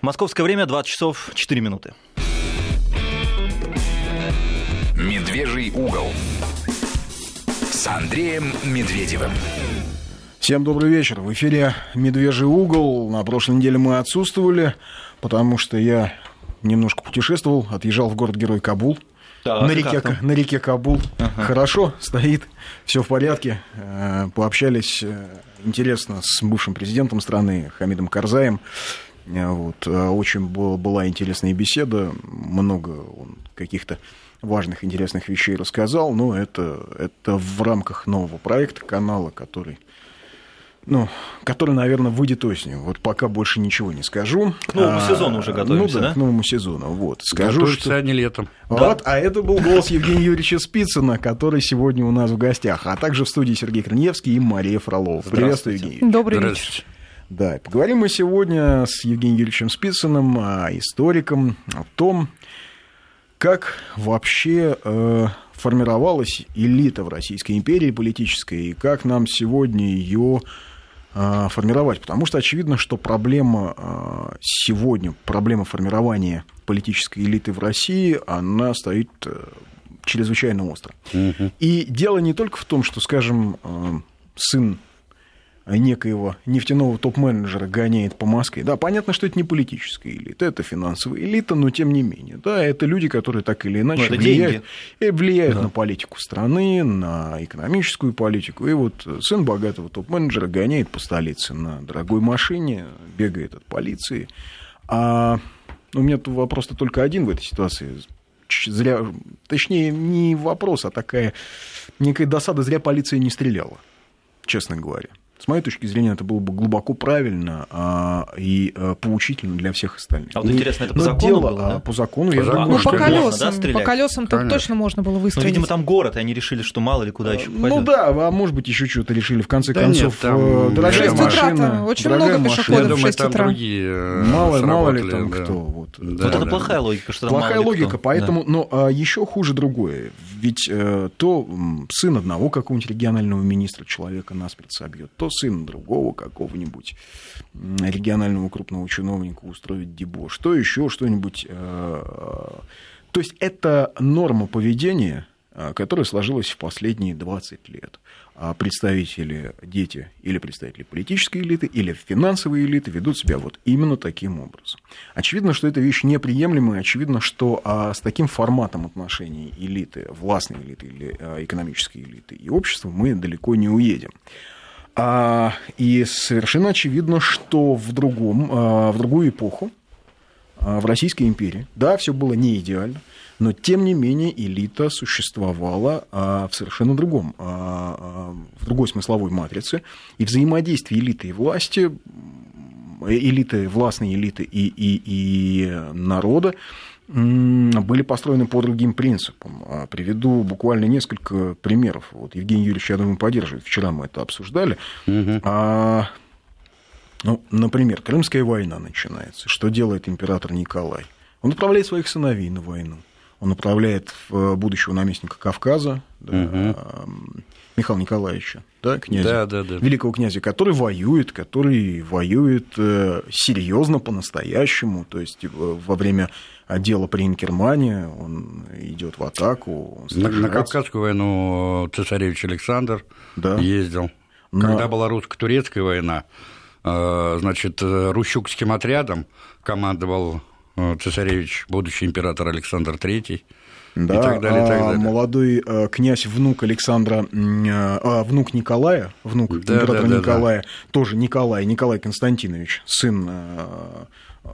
Московское время 20 часов 4 минуты. Медвежий угол с Андреем Медведевым. Всем добрый вечер. В эфире «Медвежий угол». На прошлой неделе мы отсутствовали, потому что я немножко путешествовал, отъезжал в город-герой Кабул. Так, на, реке, на реке Кабул. Ага. Хорошо, стоит, все в порядке. Э, Пообщались э, интересно с бывшим президентом страны Хамидом Карзаем. Э, Вот. э, Очень был- была интересная беседа, много он каких-то важных, интересных вещей рассказал, но это, это в рамках нового проекта канала, который ну, который, наверное, выйдет осенью. Вот пока больше ничего не скажу. К новому А, сезону уже готовимся, ну, да? да? к новому сезону. Вот. Скажу, Готовится что... они летом. Вот, а это был голос Евгения Юрьевича Спицына, который сегодня у нас в гостях. А также в студии Сергей Корнеевский и Мария Фролова. Приветствую. Евгений. Добрый вечер. Да, и поговорим мы сегодня с Евгением Юрьевичем Спицыным, а, историком, о том, как вообще э, формировалась элита в Российской империи политическая, и как нам сегодня ее э, формировать. Потому что очевидно, что проблема э, сегодня, проблема формирования политической элиты в России, она стоит э, чрезвычайно остро. И дело не только в том, что, скажем, э, сын некоего нефтяного топ-менеджера гоняет по Москве. Да, понятно, что это не политическая элита, это финансовая элита, но тем не менее. Да, это люди, которые так или иначе Ну, влияют, деньги. и влияют на политику страны, на экономическую политику. И вот сын богатого топ-менеджера гоняет по столице на дорогой машине, бегает от полиции. А у меня тут вопрос-то только один в этой ситуации. Зря, точнее, не вопрос, а такая некая досада, зря полиция не стреляла честно говоря. С моей точки зрения, это было бы глубоко правильно а, и а, поучительно для всех остальных. А вот интересно, это по Но закону дело, было, да? а, По закону, я По думаю, закону, Ну, что по можно, да, колесам, по колесам-то Конечно. точно можно было Ну, выстрелить. видимо, там город, и они решили, что мало ли куда еще Ну попадет. да, а может быть, еще что-то решили. В конце Да концов, нет, там, э, я дорогая машина, очень дорогая много машина. Я пешеходов. в думаю, 6 там утра. другие э, Мало, мало ли там да. кто. Вот. Да, вот это да. плохая логика, что там Плохая мало ли логика, кто. поэтому, но еще хуже другое. Ведь э, то сын одного какого-нибудь регионального министра человека наспех собьет, то сын другого какого-нибудь регионального крупного чиновника устроит дебош, то еще что-нибудь. э, То есть это норма поведения, э, которая сложилась в последние 20 лет. А представители, дети или представители политической элиты, или финансовой элиты ведут себя вот именно таким образом. Очевидно, что эта вещь неприемлемая, очевидно, что а, с таким форматом отношений элиты, властной элиты или а, экономической элиты и общества мы далеко не уедем. А, и совершенно очевидно, что в, другом, а, в другую эпоху, а, в Российской империи. Да, все было не идеально, но тем не менее элита существовала а, в совершенно другом, а, а, в другой смысловой матрице. И взаимодействие элиты и власти, м, элиты, властной элиты и, и, и народа были построены по другим принципам. Приведу буквально несколько примеров. Вот Евгений Юрьевич, я думаю, поддерживает. Вчера мы это обсуждали. Мгм. А, ну, например, Крымская война начинается. Что делает император Николай? Он отправляет своих сыновей на войну. Он отправляет в будущего наместника Кавказа, да, м, Михаила Николаевича, да, князя, Да, да, да. великого князя, который воюет, который воюет серьезно по-настоящему, то есть э, во время дела при Инкермане он идет в атаку, На, на. Кавказскую войну цесаревич Александр Да. ездил. На- Когда была русско-турецкая война, э, значит, э, Рущукским отрядом командовал э, цесаревич, будущий император Александр III. Да, и так далее, и так а далее. молодой э, князь, внук Александра, э, а, внук Николая, внук Да, императора да, да, Николая, тоже Николай, Николай Константинович, сын, э, э,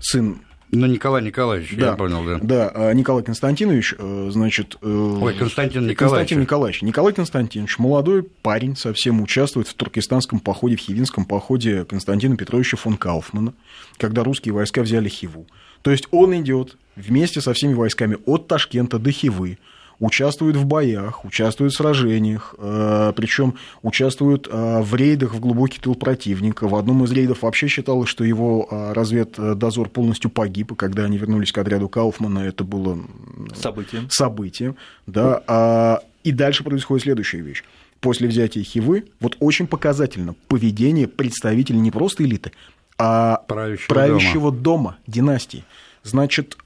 сын, Ну, Николай Николаевич, да, я понял, да. да, э, Николай Константинович, э, значит... э, Ой, Константин Николаевич. Константин Николаевич. Николай Константинович, молодой парень, совсем участвует в туркестанском походе, в Хивинском походе Константина Петровича фон Кауфмана, когда русские войска взяли Хиву. То есть он идет вместе со всеми войсками от Ташкента до Хивы, участвует в боях, участвует в сражениях, причем участвует э, в рейдах в глубокий тыл противника. В одном из рейдов вообще считалось, что его э, разведдозор полностью погиб, и когда они вернулись к отряду Кауфмана, это было Событием. событием, да, а, и дальше происходит следующая вещь. После взятия Хивы, вот очень показательно поведение представителей не просто элиты, а правящего, правящего дома. дома, династии. Значит,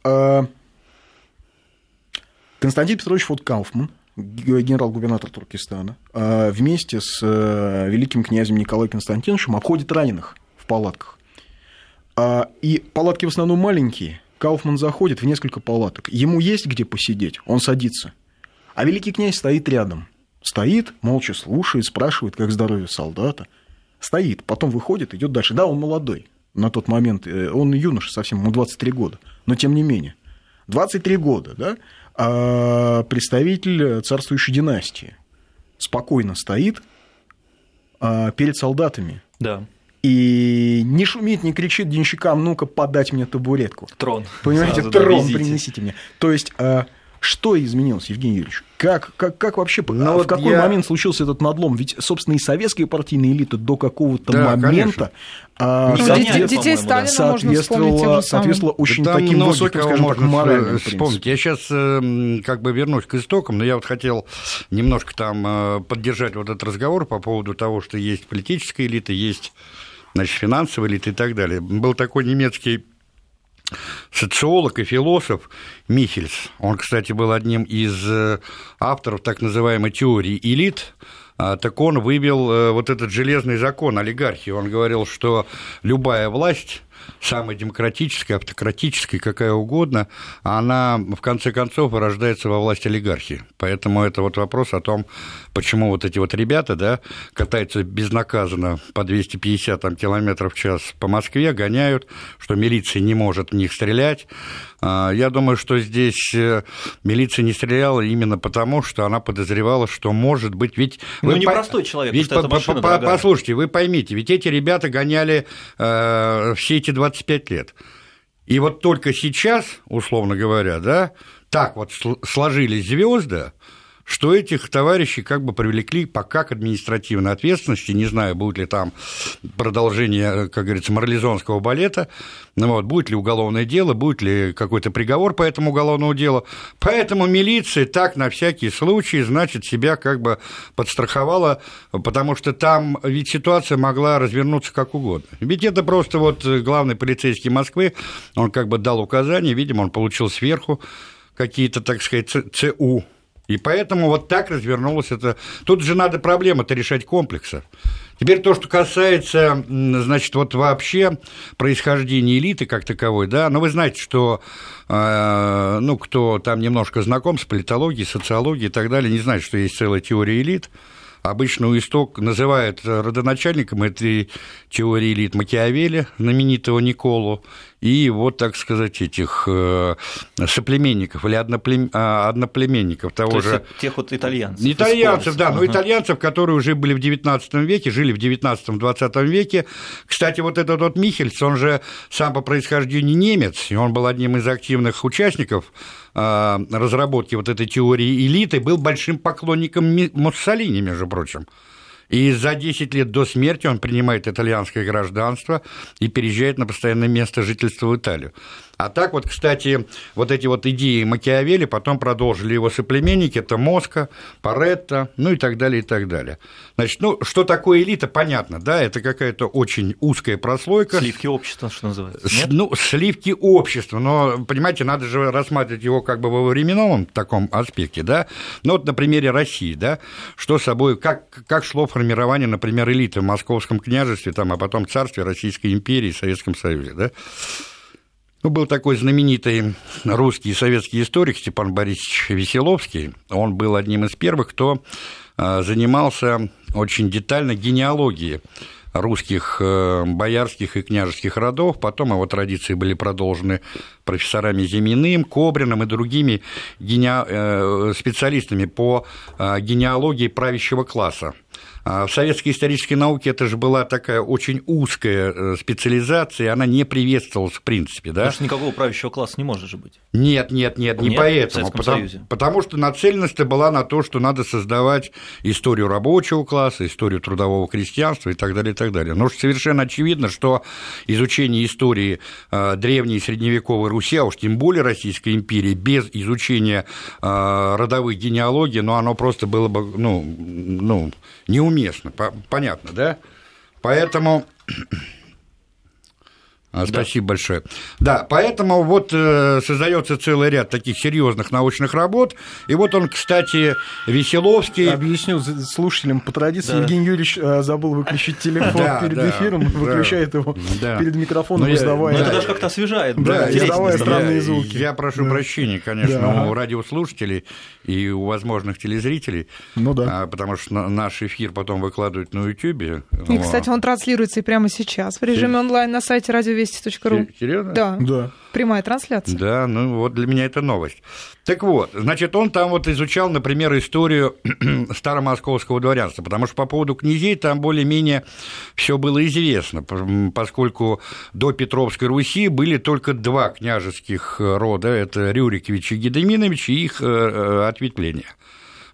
Константин Петрович фон Кауфман, генерал-губернатор Туркестана, а, вместе с э, великим князем Николаем Константиновичем обходит раненых в палатках. А, и палатки в основном маленькие. Кауфман заходит в несколько палаток. Ему есть где посидеть, он садится. А великий князь стоит рядом. Стоит, молча слушает, спрашивает, как здоровье солдата. Стоит, потом выходит, идет дальше. Да, он молодой на тот момент, э, он юноша совсем, ему 23 года, но тем не менее. 23 года, да, представитель царствующей династии спокойно стоит а, перед солдатами. Да. И не шумит, не кричит денщикам, ну-ка подать мне табуретку. Трон. Понимаете, Сразу трон довезите. принесите мне. То есть а, что изменилось, Евгений Юрьевич? Как, как, как вообще, Но а вот в какой я... момент случился этот надлом? Ведь, собственно, и советская партийная элита до какого-то да, момента а, ну, соответ... детей Сталина соответствовала, соответствовала очень да, таким высоким, скажем так, моральным вспомнить. Я сейчас э, как бы вернусь к истокам, но я вот хотел немножко там э, поддержать вот этот разговор по поводу того, что есть политическая элита, есть значит, финансовая элита и так далее. Был такой немецкий социолог и философ Михельс. Он, кстати, был одним из э, авторов так называемой теории элит, а, так он вывел э, вот этот железный закон олигархии. Он говорил, что любая власть самая демократическая, автократическая, какая угодно, она в конце концов рождается во власти олигархии. Поэтому это вот вопрос о том, почему вот эти вот ребята, да, катаются безнаказанно по 250 там, километров в час по Москве, гоняют, что милиция не может в них стрелять. А, я думаю, что здесь э, милиция не стреляла именно потому, что она подозревала, что может быть... Ведь ну, вы непростой по... человек, ведь по, по, по, Послушайте, вы поймите, ведь эти ребята гоняли э, все эти 25 лет. И вот только сейчас, условно говоря, да, так вот сложились звезды, что этих товарищей как бы привлекли пока к административной ответственности, не знаю, будет ли там продолжение, как говорится, марлезонского балета, ну вот, будет ли уголовное дело, будет ли какой-то приговор по этому уголовному делу. Поэтому милиция так на всякий случай, значит, себя как бы подстраховала, потому что там ведь ситуация могла развернуться как угодно. Ведь это просто вот главный полицейский Москвы, он как бы дал указание, видимо, он получил сверху какие-то, так сказать, ЦУ и поэтому вот так развернулось это. Тут же надо проблему-то решать комплекса. Теперь то, что касается, значит, вот вообще происхождения элиты как таковой, да, но вы знаете, что, э, ну, кто там немножко знаком с политологией, социологией и так далее, не знает, что есть целая теория элит, Обычно у исток называют родоначальником этой теории элит Макиавелли, знаменитого Николу, и вот, так сказать, этих э, соплеменников или одноплем... А, одноплеменников того То же... тех вот итальянцев. Итальянцев, да, но итальянцев, которые уже были в XIX веке, жили в XIX-XX веке. Кстати, вот этот вот Михельс, он же сам по происхождению немец, и он был одним из активных участников а, разработки вот этой теории элиты, был большим поклонником Муссолини, между прочим. И за 10 лет до смерти он принимает итальянское гражданство и переезжает на постоянное место жительства в Италию. А так вот, кстати, вот эти вот идеи Макиавелли потом продолжили его соплеменники, это Моска, Паретта, ну и так далее, и так далее. Значит, ну, что такое элита, понятно, да, это какая-то очень узкая прослойка. Сливки общества, что называется, нет? Ну, сливки общества, но, понимаете, надо же рассматривать его как бы во временном таком аспекте, да. Ну, вот на примере России, да, что собой, как, как шло формирование, например, элиты в Московском княжестве, там, а потом царстве Российской империи, Советском Союзе, да. Ну, был такой знаменитый русский советский историк Степан Борисович Веселовский. Он был одним из первых, кто а, занимался очень детально генеалогией русских э, боярских и княжеских родов. Потом его традиции были продолжены профессорами Зиминым, Кобриным и другими гене... Э, специалистами по а, генеалогии правящего класса. А в советской исторической науке это же была такая очень узкая э, специализация, она не приветствовалась в принципе. Да? Потому что никакого правящего класса не может же быть. Нет, нет, нет, не нет, поэтому. Потому, потому что нацеленность была на то, что надо создавать историю рабочего класса, историю трудового крестьянства и так далее, и так далее. Но совершенно очевидно, что изучение истории э, древней и средневековой Руси, а уж тем более Российской империи, без изучения э, родовых генеалогий, ну, оно просто было бы, ну, ну неуместно, понятно, да? Поэтому спасибо да. большое. Да, поэтому вот э, создается целый ряд таких серьезных научных работ. И вот он, кстати, Веселовский. Объясню слушателям по традиции. Да. Евгений Юрьевич э, забыл выключить телефон да, перед да, эфиром, да, выключает его да. перед микрофоном, издавая. Ну, это даже как-то освежает. Да, да издавая странные я, звуки. Я прошу да. прощения, конечно, да. у радиослушателей и у возможных телезрителей. Ну да. А, потому что наш эфир потом выкладывают на YouTube. И, кстати, он транслируется и прямо сейчас в режиме онлайн на сайте радио радиовести.ру. Серьезно? Да. Да. Прямая трансляция. Да, ну вот для меня это новость. Так вот, значит, он там вот изучал, например, историю старомосковского дворянства, потому что по поводу князей там более-менее все было известно, поскольку до Петровской Руси были только два княжеских рода, это Рюрикович и Гедеминович, и их э, э, ответвления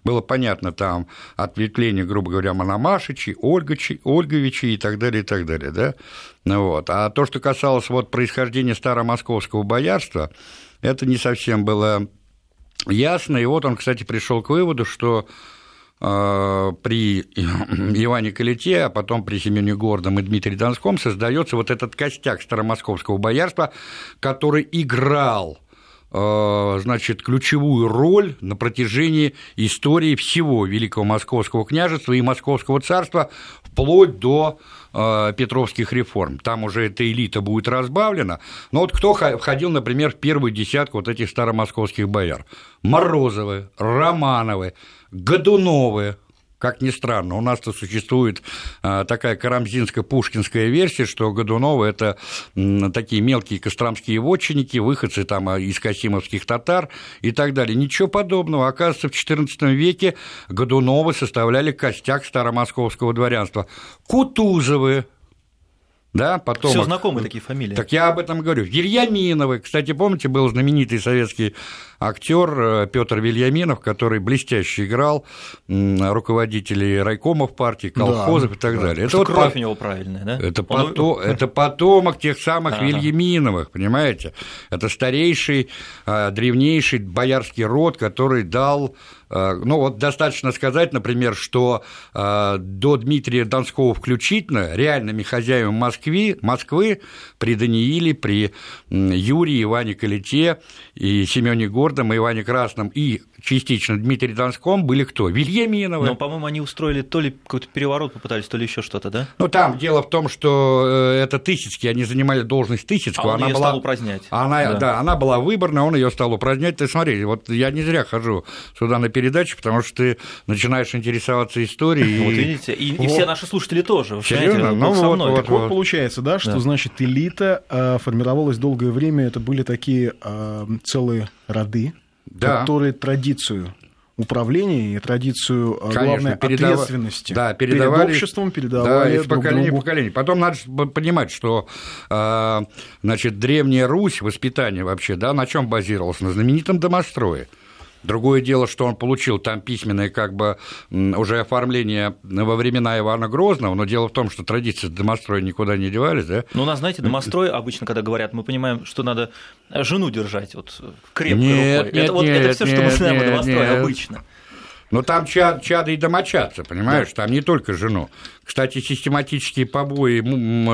было понятно там ответвление, грубо говоря, Мономашичи, Ольгачи, Ольговичи и так далее, и так далее, да, ну вот. А то, что касалось вот происхождения старомосковского боярства, это не совсем было ясно, и вот он, кстати, пришел к выводу, что э, при Иване Калите, а потом при Семене Гордом и Дмитрии Донском создается вот этот костяк старомосковского боярства, который играл значит, ключевую роль на протяжении истории всего Великого Московского княжества и Московского царства вплоть до э, Петровских реформ. Там уже эта элита будет разбавлена. Но вот кто входил, например, в первую десятку вот этих старомосковских бояр? Морозовы, Романовы, Годуновы, как ни странно, у нас-то существует а, такая карамзинская пушкинская версия, что Годуновы – это такие мелкие костромские вотчинники, выходцы там а, из касимовских татар и так далее. Ничего подобного. Оказывается, в XIV веке Годуновы составляли костяк старомосковского дворянства. Кутузовы, да, потом. Все знакомые такие фамилии. Так я об этом говорю. Вильяминовы, кстати, помните, был знаменитый советский актер э, Петр Вильяминов, который блестяще играл руководителей райкомов партии, колхозов да, и так да. далее. Это вот кровь по... у него правильная, да? Это, Он... пото... это потомок тех самых ага. Вильяминовых, понимаете? Это старейший, э, древнейший боярский род, который дал ну, вот достаточно сказать, например, что э, до Дмитрия Донского включительно реальными хозяевами Москвы, Москвы при Данииле, при Юрии, Иване Калите и Семене Гордом, и Иване Красном, и частично Дмитрий Донском были кто? Вильяминовы. Но, по-моему, они устроили то ли какой-то переворот попытались, то ли еще что-то, да? Ну, там дело в том, что э, это Тысяцкий, они занимали должность Тысяцкого. А он она ее была... стал упразднять. Она, да. да, она была выборная, он ее стал упразднять. Ты смотри, вот я не зря хожу сюда на передачу, потому что ты начинаешь интересоваться историей. Вот видите, и, и все наши слушатели тоже. Серьезно? Ну, вот, вот, так вот, вот получается, да, что, да. значит, элита э, формировалась долгое время, это были такие э, целые роды, да. которые традицию управления и традицию, а, Конечно, главное, передав... ответственности да, передавали... перед обществом, передавали да, из поколения в поколение. Потом надо понимать, что значит, Древняя Русь, воспитание вообще, да, на чем базировалось? На знаменитом домострое. Другое дело, что он получил там письменное как бы уже оформление во времена Ивана Грозного, но дело в том, что традиции домостроя никуда не девались, да? Ну, у нас, знаете, домострой обычно, когда говорят, мы понимаем, что надо жену держать вот крепкой нет, рукой. Нет, это, вот, нет, это все, что мы знаем о домострое обычно. Но там чад, чады и домочадцы, понимаешь, да. там не только жену. Кстати, систематические побои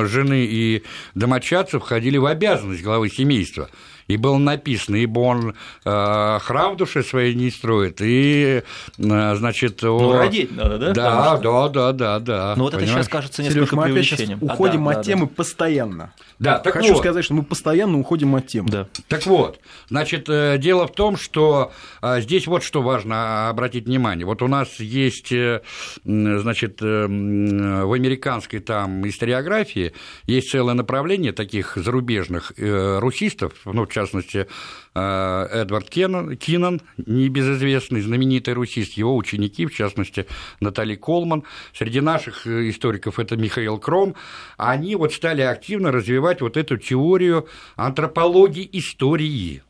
жены и домочадцев входили в обязанность главы семейства и было написано, ибо он э, храм в душе своей не строит, и, э, значит... Ну, родить надо, да? Да, да, да, да, да. Ну, вот это сейчас кажется несколько Сереж, мы преувеличением. Опять уходим а, да, от да, темы да. постоянно. Да, так Хочу вот. сказать, что мы постоянно уходим от темы. Да. Так вот, значит, э, дело в том, что э, здесь вот что важно обратить внимание. Вот у нас есть, э, значит, в американской там историографии есть целое направление таких зарубежных русистов, ну, в частности, Эдвард Кеннон, Киннон, небезызвестный, знаменитый русист, его ученики, в частности, Натали Колман. Среди наших историков это Михаил Кром. Они вот стали активно развивать вот эту теорию антропологии истории.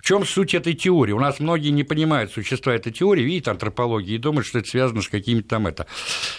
В чем суть этой теории? У нас многие не понимают существа этой теории, видят антропологию и думают, что это связано с какими-то там это.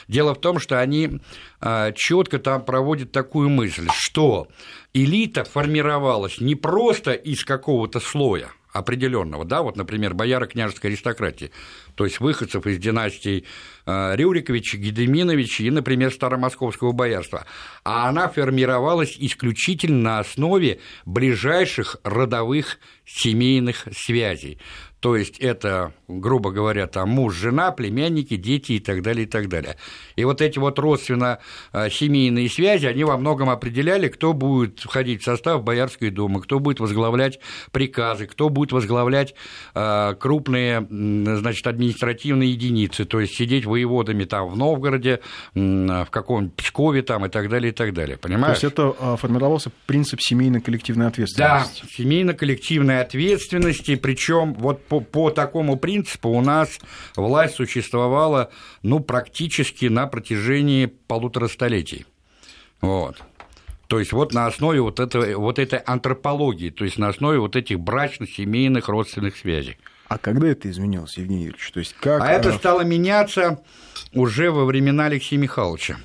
Дело в том, что они а, четко там проводят такую мысль, что элита формировалась не просто из какого-то слоя, определенного, да, вот, например, бояра княжеской аристократии, то есть выходцев из династий э, Рюриковича, Гедеминовича и, например, Старомосковского боярства. А она формировалась исключительно на основе ближайших родовых семейных связей. То есть это, грубо говоря, там муж, жена, племянники, дети и так далее, и так далее. И вот эти вот родственно-семейные связи, они во многом определяли, кто будет входить в состав Боярской думы, кто будет возглавлять приказы, кто будет возглавлять э, крупные, значит, административные единицы, то есть сидеть воеводами там в Новгороде, в каком-нибудь Пскове там и так далее, и так далее, понимаешь? То есть это а, формировался принцип семейно-коллективной ответственности. Да, семейно-коллективной ответственности, причем вот по, по такому принципу у нас власть существовала ну, практически на протяжении полутора столетий. Вот. То есть вот на основе вот, этого, вот этой антропологии, то есть на основе вот этих брачных, семейных, родственных связей. А когда это изменилось, Евгений Юрьевич? То есть как... А это стало меняться уже во времена Алексея Михайловича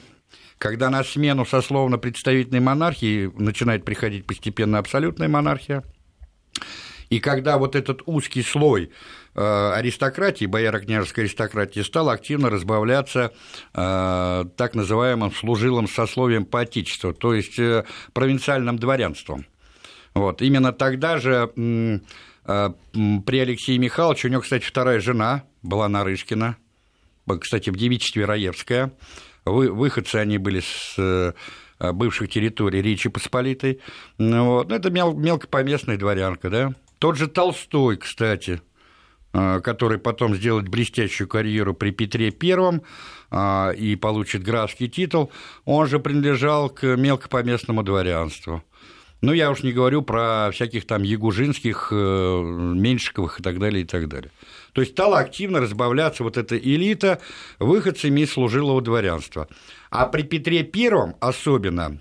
когда на смену сословно-представительной монархии начинает приходить постепенно абсолютная монархия, и когда вот этот узкий слой э, аристократии, бояро-княжеской аристократии, стал активно разбавляться э, так называемым служилым сословием по отечеству, то есть э, провинциальным дворянством. Вот. Именно тогда же при Алексее Михайловиче, у него, кстати, вторая жена была Нарышкина, кстати, в девичестве Раевская, выходцы они были с бывших территорий Речи Посполитой, вот. Ну, это мел, мелкопоместная дворянка, да, тот же Толстой, кстати, а, который потом сделает блестящую карьеру при Петре Первом а, и получит графский титул, он же принадлежал к мелкопоместному дворянству. Ну, я уж не говорю про всяких там Ягужинских, э, Меньшиковых и так далее, и так далее. То есть стала активно разбавляться вот эта элита выходцами из служилого дворянства. А при Петре Первом особенно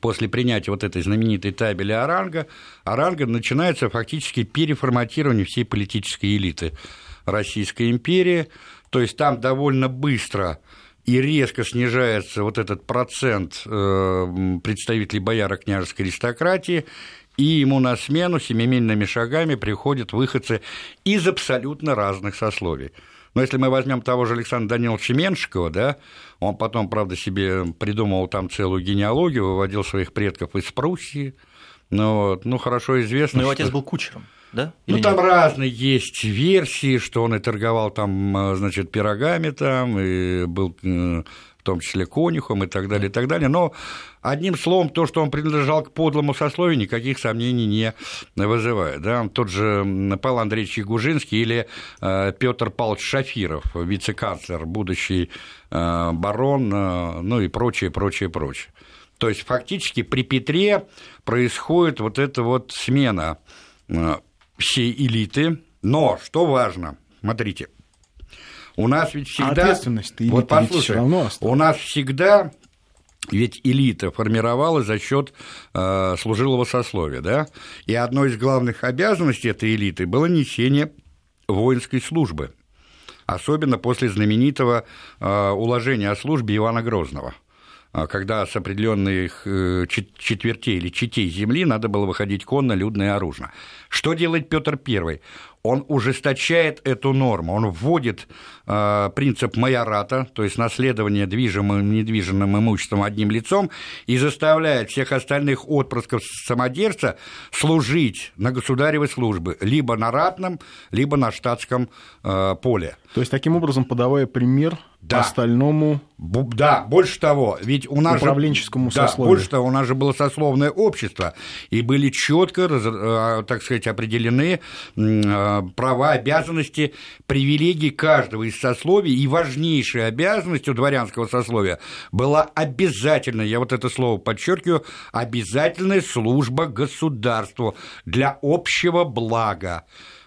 после принятия вот этой знаменитой табели Оранга, Оранга начинается фактически переформатирование всей политической элиты Российской империи, то есть там довольно быстро и резко снижается вот этот процент э, представителей бояра княжеской аристократии, и ему на смену семимильными шагами приходят выходцы из абсолютно разных сословий. Но если мы возьмем того же Александра Даниловича Меншикова, да, он потом, правда, себе придумал там целую генеалогию, выводил своих предков из Пруссии, ну, вот, ну хорошо известно. Но его что... отец был кучером, да? Ну, Или ну, там нет? разные есть версии, что он и торговал там, э, значит, пирогами там, и был э, том числе конюхом и так далее, и так далее. Но одним словом, то, что он принадлежал к подлому сословию, никаких сомнений не вызывает. Да? Тот же Павел Андреевич Ягужинский или э, Петр Павлович Шафиров, вице-канцлер, будущий э, барон, э, ну и прочее, прочее, прочее. То есть фактически при Петре происходит вот эта вот смена всей элиты, но что важно, смотрите, у нас ведь всегда... А ответственность вот послушай, равно у нас всегда ведь элита формировалась за счет э, служилого сословия, да? И одной из главных обязанностей этой элиты было несение воинской службы, особенно после знаменитого э, уложения о службе Ивана Грозного а когда с определенных э, четвертей или четей земли надо было выходить конно, людно и оружно. Что делает Петр I? Он ужесточает эту норму, он вводит э, принцип майората, то есть наследование движимым и недвижимым имуществом одним лицом, и заставляет всех остальных отпрысков самодержца служить на государевой службе, либо на ратном, либо на штатском э, поле. То есть, таким образом, подавая пример да. остальному... Да, больше того, ведь у нас управленческому же, сословию. Да, больше того, у нас же было сословное общество, и были четко, э, так сказать, определены э, права, обязанности, привилегии каждого из сословий, и важнейшей обязанностью дворянского сословия была обязательная, я вот это слово подчеркиваю, обязательная служба государству для общего блага.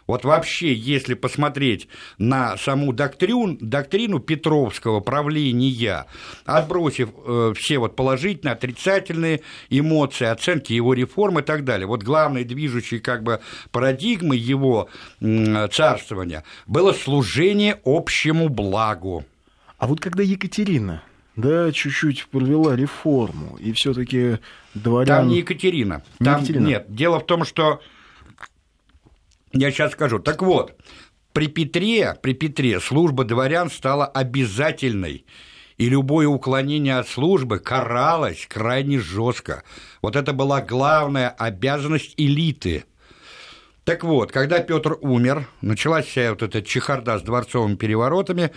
Вот вообще, если посмотреть на саму доктрину, доктрину Петровского правления, отбросив э, все вот положительные, отрицательные эмоции, оценки его реформ и так далее, вот главной движущей как бы парадигмой его э, царствования было служение общему благу. А вот когда Екатерина да, чуть-чуть провела реформу, и все-таки дворян... Там не Екатерина. Там, не Екатерина. Нет, дело в том, что Я сейчас скажу. Так вот, при Петре, при Петре служба дворян стала обязательной и любое уклонение от службы каралось крайне жестко. Вот это была главная обязанность элиты. Так вот, когда Петр умер, началась вся вот эта чехарда с дворцовыми переворотами,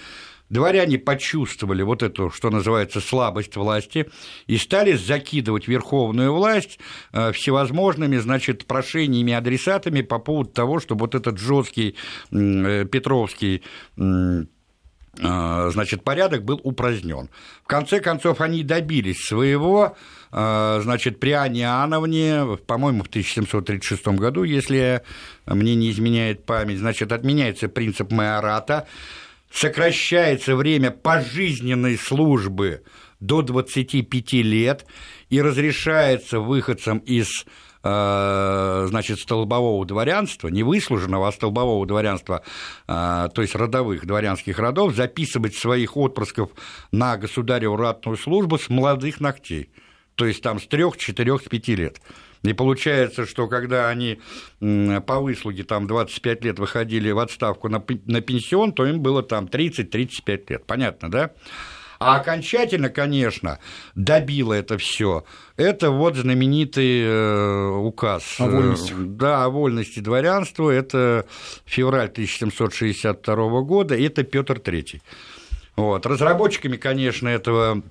дворяне почувствовали вот эту, что называется, слабость власти и стали закидывать верховную власть э, всевозможными, значит, прошениями, адресатами по поводу того, чтобы вот этот жесткий э, Петровский а, значит, порядок был упразднен. В конце концов, они добились своего, значит, при Анне Иоанновне, по-моему, в 1736 году, если мне не изменяет память, значит, отменяется принцип майората, сокращается время пожизненной службы до 25 лет и разрешается выходцам из Э, значит, столбового дворянства, не выслуженного, а столбового дворянства, э, то есть родовых дворянских родов, записывать своих отпрысков на государеву ратную службу с молодых ногтей, то есть там с трех, четырех, с пяти лет. И получается, что когда они по выслуге там 25 лет выходили в отставку на, на пенсион, то им было там 30-35 лет. Понятно, да? А окончательно, конечно, добило это все. Это вот знаменитый э, указ. О вольности. Да, о вольности дворянства. Это февраль 1762 года, и это Петр III. Вот. Разработчиками, конечно, этого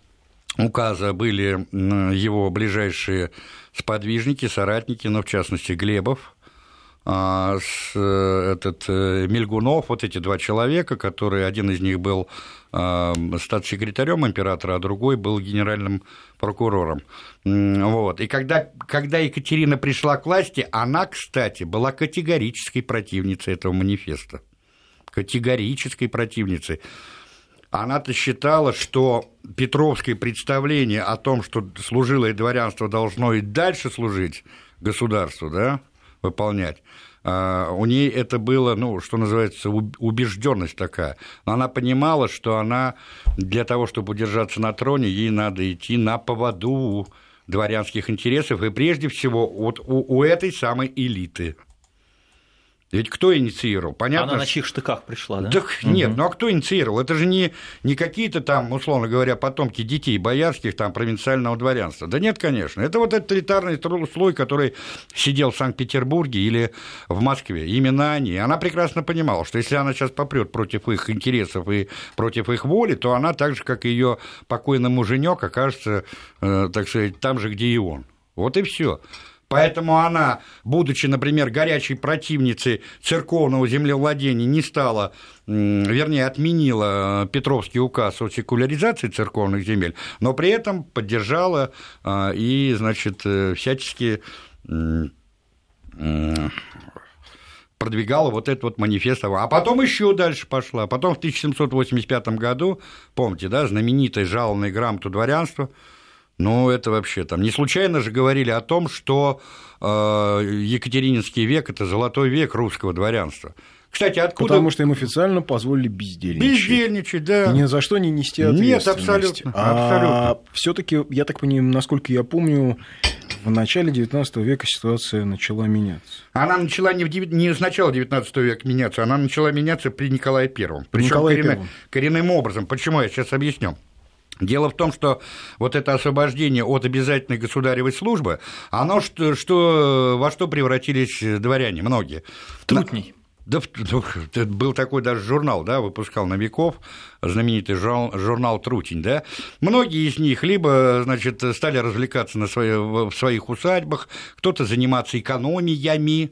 указа были его ближайшие сподвижники, соратники, но в частности Глебов, а, с, э, этот э, Мельгунов, вот эти два человека, которые один из них был а, статс-секретарем императора, а другой был генеральным прокурором. Вот. И когда, когда Екатерина пришла к власти, она, кстати, была категорической противницей этого манифеста. Категорической противницей. Она-то считала, что Петровское представление о том, что служилое дворянство должно и дальше служить государству, да, выполнять. А, у ней это было, ну, что называется, убежденность такая. Она понимала, что она для того, чтобы удержаться на троне, ей надо идти на поводу дворянских интересов, и прежде всего вот у, у этой самой элиты. Ведь кто инициировал? Понятно. Она на чьих штыках пришла, да? Так угу. нет, ну а кто инициировал? Это же не, не какие-то там, условно говоря, потомки детей боярских, там, провинциального дворянства. Да нет, конечно. Это вот этот элитарный слой, который сидел в Санкт-Петербурге или в Москве. Именно они. Она прекрасно понимала, что если она сейчас попрет против их интересов и против их воли, то она так же, как и ее покойный муженек, окажется, э, так сказать, там же, где и он. Вот и все. Поэтому она, будучи, например, горячей противницей церковного землевладения, не стала, вернее, отменила Петровский указ о секуляризации церковных земель, но при этом поддержала а, и, значит, э, всячески продвигала вот этот вот манифест. А потом еще дальше пошла. Потом в 1785 году, помните, да, знаменитая жалобная грамота дворянства – ну, это вообще там. Не случайно же говорили о том, что э, Екатерининский век это золотой век русского дворянства. Кстати, откуда... Потому что им официально позволили бездельничать. Бездельничать, да. И ни за что не нести ответственности. Нет, абсолютно. А абсолютно. все таки я так понимаю, насколько я помню, в начале XIX века ситуация начала меняться. Она начала не, в, не с начала XIX века меняться, она начала меняться при Николае Первом. Причем коренным, коренным образом. Почему, я сейчас объясню. Дело в том, что вот это освобождение от обязательной государевой службы, оно что, что, во что превратились дворяне, многие? Трутней. Да, был такой даже журнал, да, выпускал Новиков, знаменитый журнал, журнал «Трутень», да. Многие из них либо, значит, стали развлекаться на свои, в своих усадьбах, кто-то заниматься экономиями,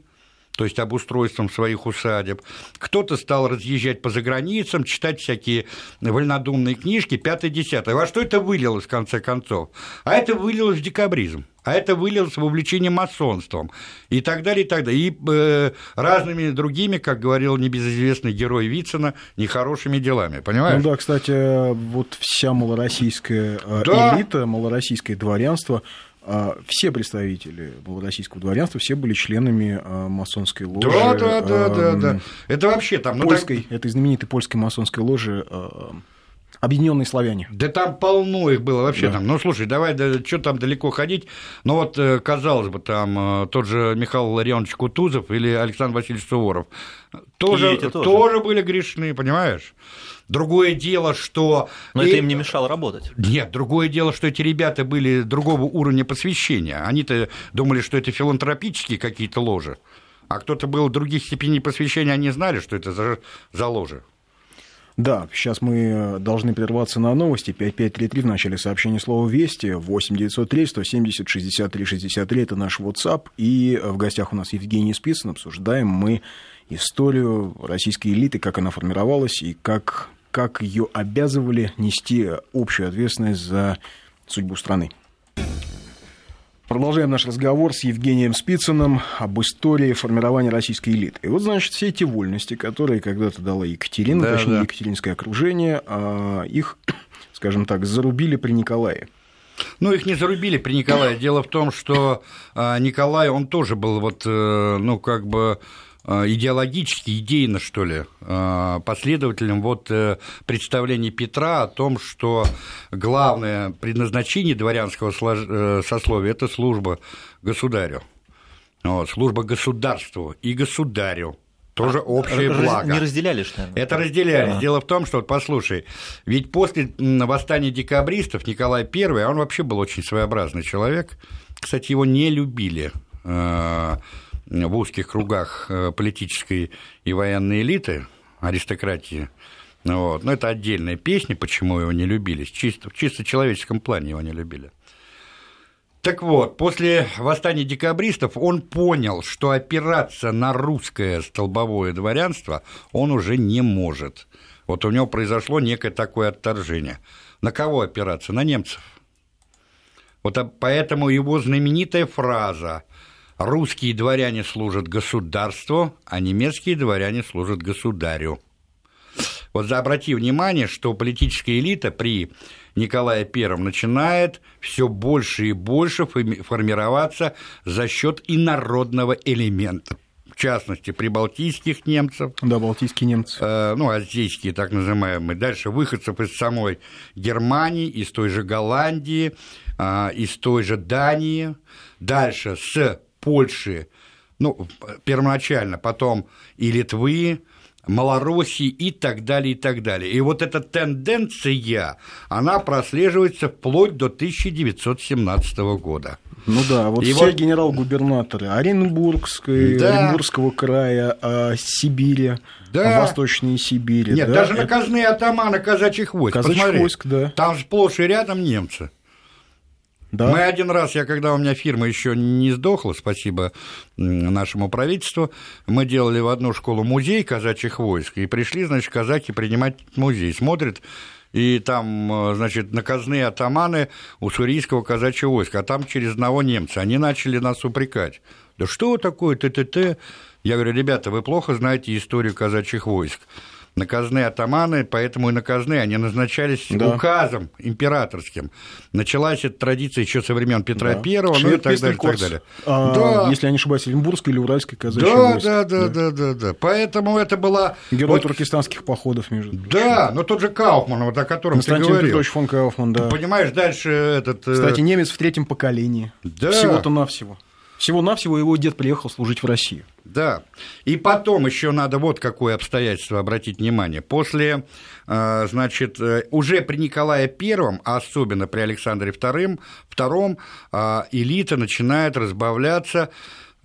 то есть обустройством своих усадеб. Кто-то стал разъезжать по заграницам, читать всякие вольнодумные книжки, пятое-десятое. Во что это вылилось, в конце концов? А это вылилось в декабризм а это вылилось в увлечение масонством и так далее, и так далее. И э, разными другими, как говорил небезызвестный герой Вицина, нехорошими делами, понимаешь? Ну да, кстати, вот вся малороссийская э, да. элита, малороссийское дворянство все представители российского дворянства, все были членами а, масонской ложи. Да, да, да, да, да. Это вообще там... Ну, польской, так... этой знаменитой польской масонской ложи Объединенные славяне. Да там полно их было вообще Да. там. Ну, слушай, давай, да, что там далеко ходить? Ну, вот, э, казалось бы, там э, тот же Михаил Ларионович Кутузов или Александр Васильевич Суворов тоже, тоже. тоже были грешны, понимаешь? Другое дело, что... Но и- это им не мешало работать. Нет, другое дело, что эти ребята были другого уровня посвящения. Они-то думали, что это филантропические какие-то ложи. А кто-то был других степеней посвящения, они знали, что это за, за ложи. Да, сейчас мы э, должны прерваться на новости. 5533 в начале сообщения слова «Вести». 8903 170 63 63 – это наш WhatsApp. И э, в гостях у нас Евгений Спицын. Обсуждаем мы историю российской элиты, как она формировалась и как, как ее обязывали нести общую ответственность за судьбу страны. Продолжаем наш разговор с Евгением Спицыным об истории формирования российской элиты. И вот, значит, все эти вольности, которые когда-то дала Екатерина, Да, точнее, да. Екатеринское окружение, а, их, скажем так, зарубили при Николае. Ну, их не зарубили при Николае. Дело в том, что а, Николай, он тоже был вот, э, ну, как бы идеологически, идейно, что ли, а, последователем вот э, представлений Петра о том, что главное предназначение дворянского э, сословия – это служба государю. Вот, служба государству и государю. Тоже общее Раз- благо. Не разделяли, что ли? Это разделялись. А. Дело в том, что, вот послушай, ведь после восстания декабристов Николай I, а он вообще был очень своеобразный человек, кстати, его не любили э, в узких кругах э, политической и военной элиты, аристократии. Вот. Но это отдельная песня, почему его не любили. Чисто, в чисто человеческом плане его не любили. Так вот, после восстания декабристов он понял, что опираться на русское столбовое дворянство он уже не может. Вот у него произошло некое такое отторжение. На кого опираться? На немцев. Вот а- поэтому его знаменитая фраза «русские дворяне служат государству, а немецкие дворяне служат государю». Вот за- обрати внимание, что политическая элита при Николае I начинает все больше и больше форми- формироваться за счет инородного элемента. В частности, прибалтийских немцев, Да, балтийские немцы. э, ну, азийские так называемые, дальше выходцев из самой Германии, из той же Голландии, а, из той же Дании, дальше с Польши, ну, первоначально, потом и Литвы, Малороссии и так далее, и так далее. И вот эта тенденция, она прослеживается вплоть до 1917 года. Ну да, вот И все вот- генерал-губернаторы Оренбургской, Да. Оренбургского края, а, Сибири, Да. Восточной Сибири. Нет, да, даже наказные атаманы казачьих войск. казачьих посмотри. войск, да. Там сплошь и рядом немцы. Да. Мы один раз, я когда у меня фирма еще не сдохла, спасибо нашему правительству, мы делали в одну школу музей казачьих войск, и пришли, значит, казаки принимать музей. Смотрят, и там, э, значит, наказные атаманы уссурийского казачьего войска, а там через одного немца. Они начали нас упрекать. Да что такое ТТТ? Я говорю, ребята, вы плохо знаете историю казачьих войск. Наказные атаманы, поэтому и наказные, они назначались Да. указом императорским. Началась эта традиция еще со времен Петра Да. Первого, ну и так далее, так далее. А, Да. Если я не ошибаюсь, Оренбургское или Уральское казачье Да, войско. да, да, да, да, да. Поэтому это была... Герой вот- туркестанских походов, между прочим. Да, но тот же Кауфман, вот о котором ты Константин говорил. Петрович фон Кауфман, да. Понимаешь, дальше этот... э, Кстати, немец в третьем поколении. Да. Всего-то навсего. Всего-навсего его дед приехал служить в Россию. Да. И потом еще надо вот какое обстоятельство обратить внимание. После, э, значит, э, уже при Николае Первом, а особенно при Александре Втором, втором э, элита начинает разбавляться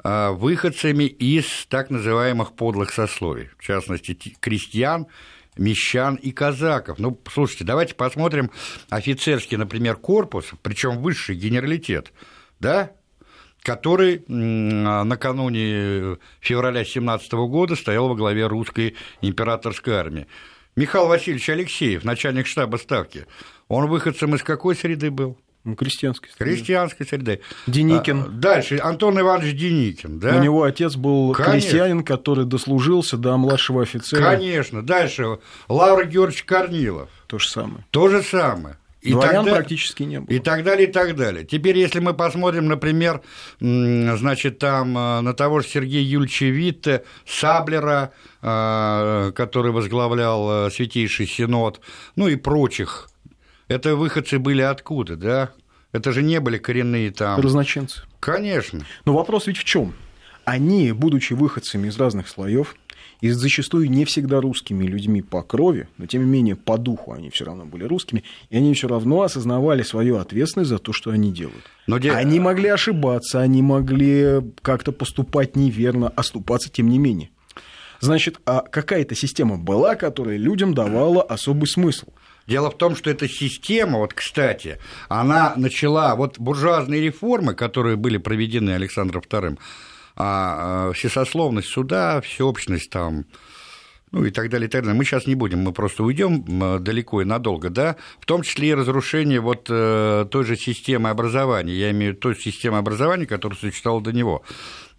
выходцами из так называемых подлых сословий, в частности, ти- крестьян, мещан и казаков. Ну, слушайте, давайте посмотрим офицерский, например, корпус, причем высший генералитет, да, который а, накануне февраля 17 года стоял во главе русской императорской армии. Михаил Васильевич Алексеев, начальник штаба Ставки, он выходцем из какой среды был? Ну, крестьянский. Крестьянской среды. Деникин. А, Дальше Антон Иванович Деникин, да? У него отец был Конечно. крестьянин, который дослужился до младшего офицера. Конечно. Дальше Лавр Георгиевич Корнилов. То же самое. То же самое. И Дворян тогда- практически не было. И так далее, и так далее. Теперь, если мы посмотрим, например, значит, там э, на того же Сергея Юльевича Витте, Саблера, э, который возглавлял э, Святейший Синод, ну и прочих, это выходцы были откуда, да? Это же не были коренные там. Разночинцы. Конечно. Но вопрос ведь в чем? Они, будучи выходцами из разных слоев, и зачастую не всегда русскими людьми по крови, но тем не менее по духу они все равно были русскими, и они все равно осознавали свою ответственность за то, что они делают. Но де- Они могли ошибаться, они могли как-то поступать неверно, оступаться тем не менее. Значит, а какая-то система была, которая людям давала особый смысл. Дело в том, что эта система, вот, кстати, она начала, вот буржуазные реформы, которые были проведены Александром II, а, а, всесословность суда, всеобщность там, ну и так далее, и так далее. Мы сейчас не будем, мы просто уйдем далеко и надолго, да, в том числе и разрушение вот э, той же системы образования, я имею в виду той системы образования, которая существовала до него,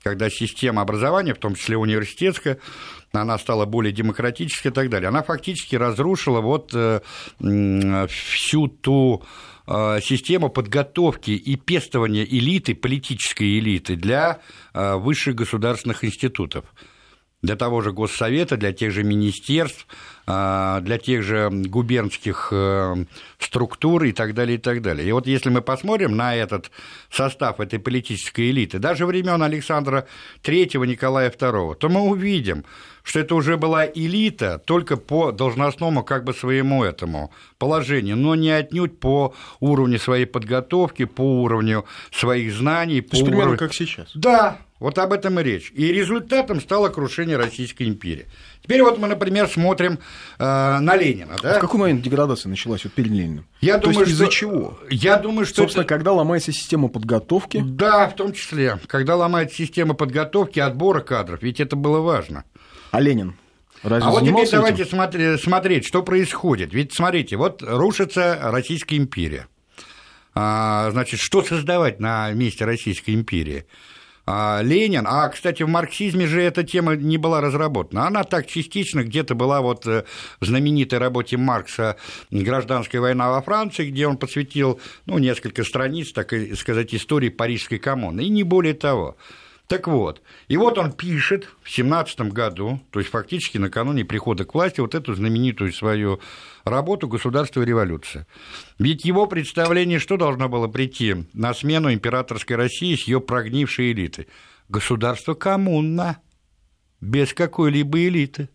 когда система образования, в том числе университетская, она стала более демократической и так далее, она фактически разрушила вот э, всю ту э, систему подготовки и пестования элиты, политической элиты для э, высших государственных институтов для того же Госсовета, для тех же министерств, а, для тех же губернских э, структур и так далее, и так далее. И вот если мы посмотрим на этот состав этой политической элиты, даже времен Александра III, Николая II, то мы увидим, что это уже была элита только по должностному как бы своему этому положению, но не отнюдь по уровню своей подготовки, по уровню своих знаний, по То есть, примерно уровню... как сейчас. Да, вот об этом и речь. И результатом стало крушение Российской империи. Теперь вот мы, например, смотрим э, на Ленина. Да? В какой момент деградация началась вот перед Лениным? Я То думаю, из-за чего? Я думаю, что Собственно, это- когда ломается система подготовки, Да, в том числе. Когда ломается система подготовки, отбора кадров, ведь это было важно. а Ленин разве а вот теперь занимался давайте этим? смотри- смотреть, что происходит. Ведь смотрите, вот рушится Российская империя. А, значит, что создавать на месте Российской империи? А, Ленин, а, кстати, в марксизме же эта тема не была разработана. Она так частично где-то была вот э, в знаменитой работе Маркса «Гражданская война во Франции», где он посвятил, ну, несколько страниц, так сказать, истории Парижской коммуны, и не более того. Так вот, и вот он пишет в 17 году, то есть фактически накануне прихода к власти, вот эту знаменитую свою работу «Государство и революция». Ведь его представление, что должно было прийти на смену императорской России с ее прогнившей элитой? Государство коммуна, без какой-либо элиты.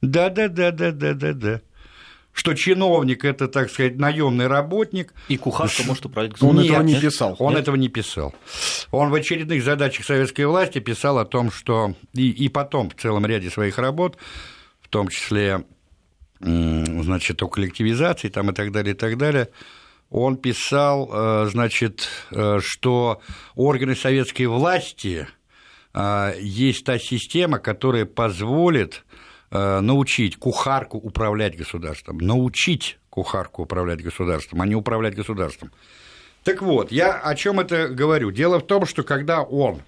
Да-да-да-да-да-да-да. Что чиновник – это, так сказать, наемный работник, И кухарка может управлять Он государством. этого не Нет? писал. он Нет? этого не писал. Он в очередных задачах советской власти писал о том, что и, и потом в целом ряде своих работ, в том числе, значит, о коллективизации там и так далее, и так далее, он писал, э, значит, э, что органы советской власти э, есть та система, которая позволит научить кухарку управлять государством, научить кухарку управлять государством, а не управлять государством. Так вот, я о чем это говорю? Дело в том, что когда он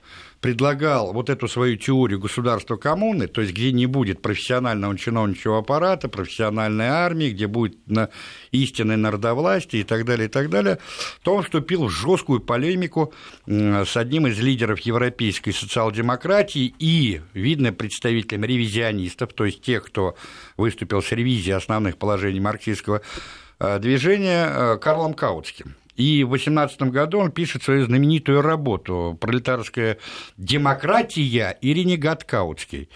предлагал вот эту свою теорию государства коммуны, то есть где не будет профессионального чиновничьего аппарата, профессиональной армии, где будет на истинное народовластие и так далее, и так далее, то он вступил в жесткую полемику с одним из лидеров европейской социал-демократии и, видно, представителем ревизионистов, то есть тех, кто выступил с ревизией основных положений марксистского э, движения, э, Карлом Каутским. И в 18 году он пишет свою знаменитую работу «Пролетарская демократия и ренегат Каутский».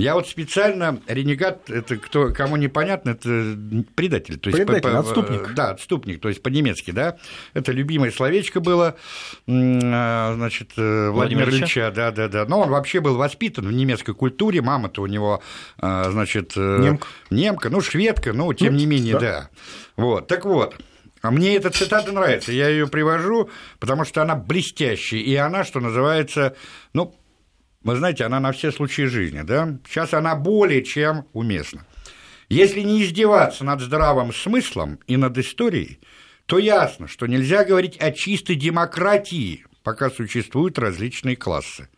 Я вот специально ренегат, это кто, кому непонятно, это предатель. То есть Предатель, отступник. Да, отступник, то есть по-немецки, да. Это любимое словечко было, а, значит, э, Владимира Владимира Ильича? Да, да, да. Но он вообще был воспитан в немецкой культуре, мама-то у него, а, значит, э, Немка. немка, ну, шведка, но тем Ну, не менее, да. да. Вот, так вот. А мне эта цитата нравится, я ее привожу, потому что она блестящая, и она, что называется, ну, вы знаете, она на все случаи жизни, да? Сейчас она более чем уместна. Если не издеваться над здравым смыслом и над историей, то ясно, что нельзя говорить о чистой демократии, пока существуют различные классы.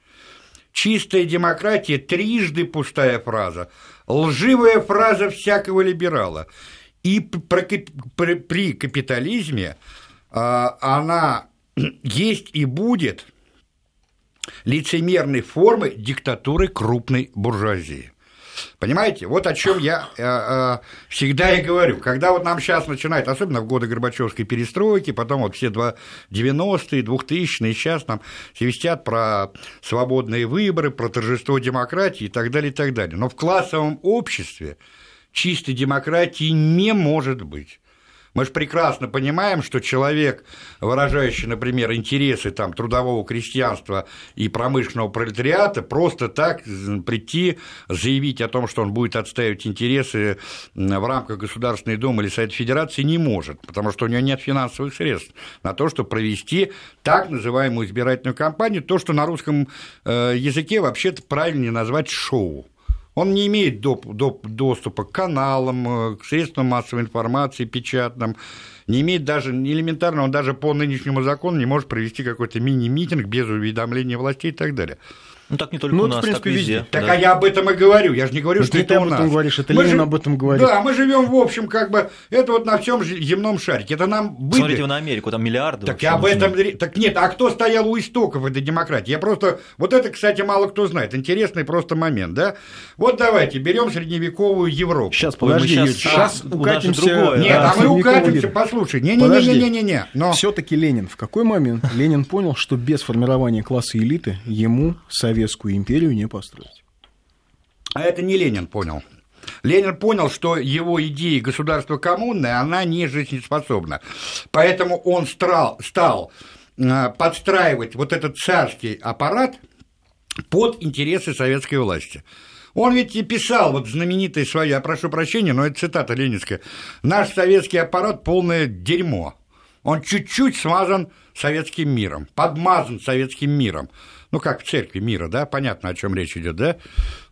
Чистая демократия – трижды пустая фраза, лживая фраза всякого либерала. И при капитализме а, она есть и будет лицемерной формой диктатуры крупной буржуазии. Понимаете, вот о чем я э, э, всегда и говорю. Когда вот нам сейчас начинают, особенно в годы Горбачевской перестройки, потом вот все 90-е, 2000-е, сейчас нам свистят про свободные выборы, про торжество демократии и так далее, и так далее. Но в классовом обществе чистой демократии не может быть. Мы же прекрасно понимаем, что человек, выражающий, например, интересы там, трудового крестьянства и промышленного пролетариата, просто так прийти, заявить о том, что он будет отстаивать интересы в рамках Государственной Думы или Совета Федерации, не может, потому что у него нет финансовых средств на то, чтобы провести так называемую избирательную кампанию, то, что на русском э, языке вообще-то правильнее назвать шоу. Он не имеет доп, доп, доступа к каналам, э, к средствам массовой информации, печатным, не имеет даже элементарно, он даже по нынешнему закону не может провести какой-то мини-митинг без уведомления властей и так далее. Ну так не только ну, у нас, в принципе, так везде. везде. Так да. а я об этом и говорю. Я же не говорю, Но что это ты у нас. об этом говоришь, это мы Ленин ж... об этом говорит. Да, мы живем в общем как бы это вот на всем земном шарике. Это нам были... Смотрите на Америку, там миллиарды. Так я об этом так нет, а кто стоял у истоков этой демократии? Я просто вот это, кстати, мало кто знает. Интересный просто момент, да? Вот давайте берем средневековую Европу. Сейчас подожди, сейчас, сейчас а, укатимся. Другое, нет, да, а мы укатимся, послушай. Не, не, не, не, не, не. Но все-таки Ленин в какой момент Ленин понял, что без формирования класса элиты ему советскую империю не построить. А это не Ленин понял. Ленин понял, что его идея государства коммунное, она не жизнеспособна. Поэтому он стал, стал э, подстраивать вот этот царский аппарат под интересы советской власти. Он ведь и писал вот знаменитые свои, я прошу прощения, но это цитата ленинская, «Наш советский аппарат – полное дерьмо». Он чуть-чуть смазан советским миром, подмазан советским миром ну, как в церкви мира, да, понятно, о чем речь идет, да,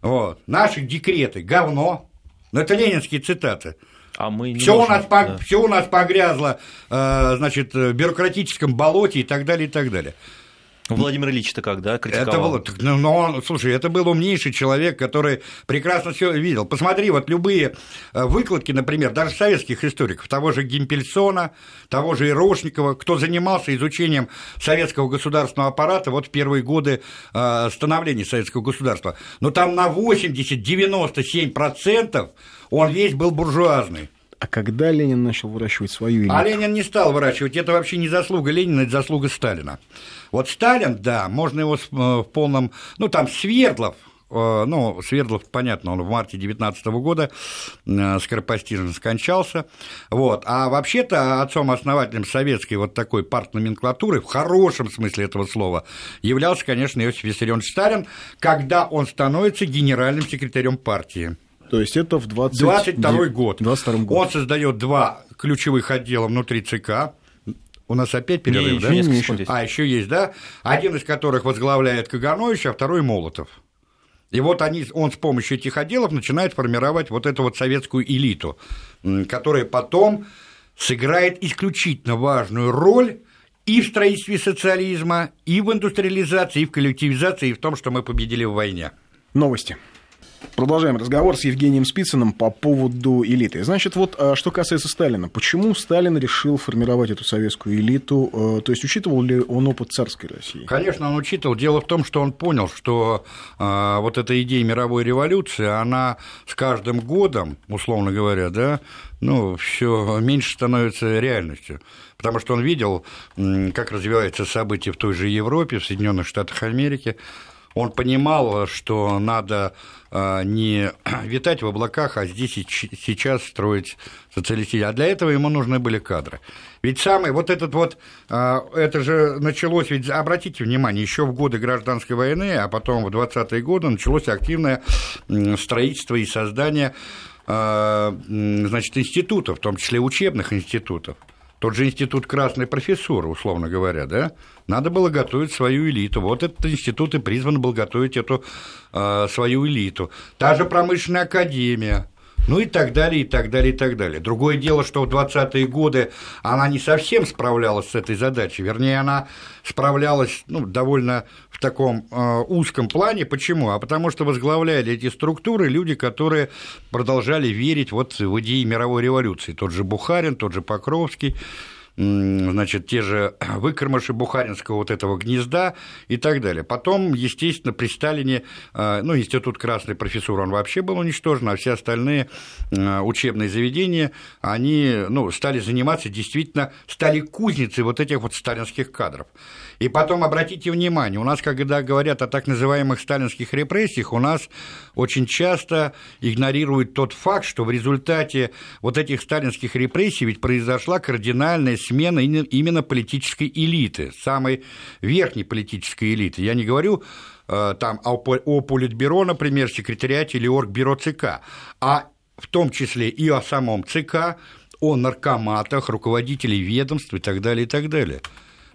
вот, наши декреты, говно, ну, это ленинские цитаты, а мы все, можем, у нас, да. все у нас погрязло, э, значит, в бюрократическом болоте и так далее, и так далее. Владимир Ильич-то как, да, критиковал? Это было, ну, но он, слушай, это был умнейший человек, который прекрасно все видел. Посмотри, вот любые э, выкладки, например, даже советских историков, того же Гимпельсона, того же Ирошникова, кто занимался изучением советского государственного аппарата вот в первые годы э, становления советского государства, но там на 80-97% он весь был буржуазный. А когда Ленин начал выращивать свою элиту? А Ленин не стал выращивать. Это вообще не заслуга Ленина, это заслуга Сталина. Вот Сталин, да, можно его э, в полном... Ну, там Свердлов, э, ну, Свердлов, понятно, он в марте 19 года э, скоропостижно скончался, вот, а вообще-то отцом-основателем советской вот такой партноменклатуры, в хорошем смысле этого слова, являлся, конечно, Иосиф Виссарионович Сталин, когда он становится генеральным секретарем партии. То есть это в 20... 22 год. 22 год. Он создает два ключевых отдела внутри ЦК. У нас опять перерыв, не, да? Еще еще. А, еще есть, да? Один из которых возглавляет Каганович, а второй Молотов. И вот они, он с помощью этих отделов начинает формировать вот эту вот советскую элиту, которая потом сыграет исключительно важную роль и в строительстве социализма, и в индустриализации, и в коллективизации, и в том, что мы победили в войне. Новости. Продолжаем разговор с Евгением Спицыным по поводу элиты. Значит, вот а, что касается Сталина. Почему Сталин решил формировать эту советскую элиту? Э, то есть, учитывал ли он опыт царской России? Конечно, он учитывал. Дело в том, что он понял, что э, вот эта идея мировой революции, она с каждым годом, условно говоря, да, ну, все меньше становится реальностью. Потому что он видел, как развиваются события в той же Европе, в Соединенных Штатах Америки, он понимал, что надо а, не витать в облаках, а здесь и сейчас строить социалистический. А для этого ему нужны были кадры. Ведь самый вот этот вот, а, это же началось, ведь обратите внимание, еще в годы гражданской войны, а потом в 20-е годы началось активное строительство и создание а, значит, институтов, в том числе учебных институтов. Тот же институт красной профессуры, условно говоря, да, надо было готовить свою элиту. Вот этот институт и призван был готовить эту э, свою элиту. Та же промышленная академия, Ну и так далее, и так далее, и так далее. Другое дело, что в 20-е годы она не совсем справлялась с этой задачей. Вернее, она справлялась ну, довольно в таком э, узком плане. Почему? А потому что возглавляли эти структуры люди, которые продолжали верить вот в идеи мировой революции. Тот же Бухарин, тот же Покровский значит, те же выкормыши Бухаринского вот этого гнезда и так далее. Потом, естественно, при Сталине, э, ну, Институт Красной Профессуры, он вообще был уничтожен, а все остальные э, учебные заведения, они, ну, стали заниматься, действительно, стали кузницей вот этих вот сталинских кадров. И потом, обратите внимание, у нас, когда говорят о так называемых сталинских репрессиях, у нас очень часто игнорируют тот факт, что в результате вот этих сталинских репрессий ведь произошла кардинальная смена именно политической элиты, самой верхней политической элиты. Я не говорю э, там о, Политбюро, например, секретариате или Оргбюро ЦК, а в том числе и о самом ЦК, о наркоматах, руководителей ведомств и так далее, и так далее.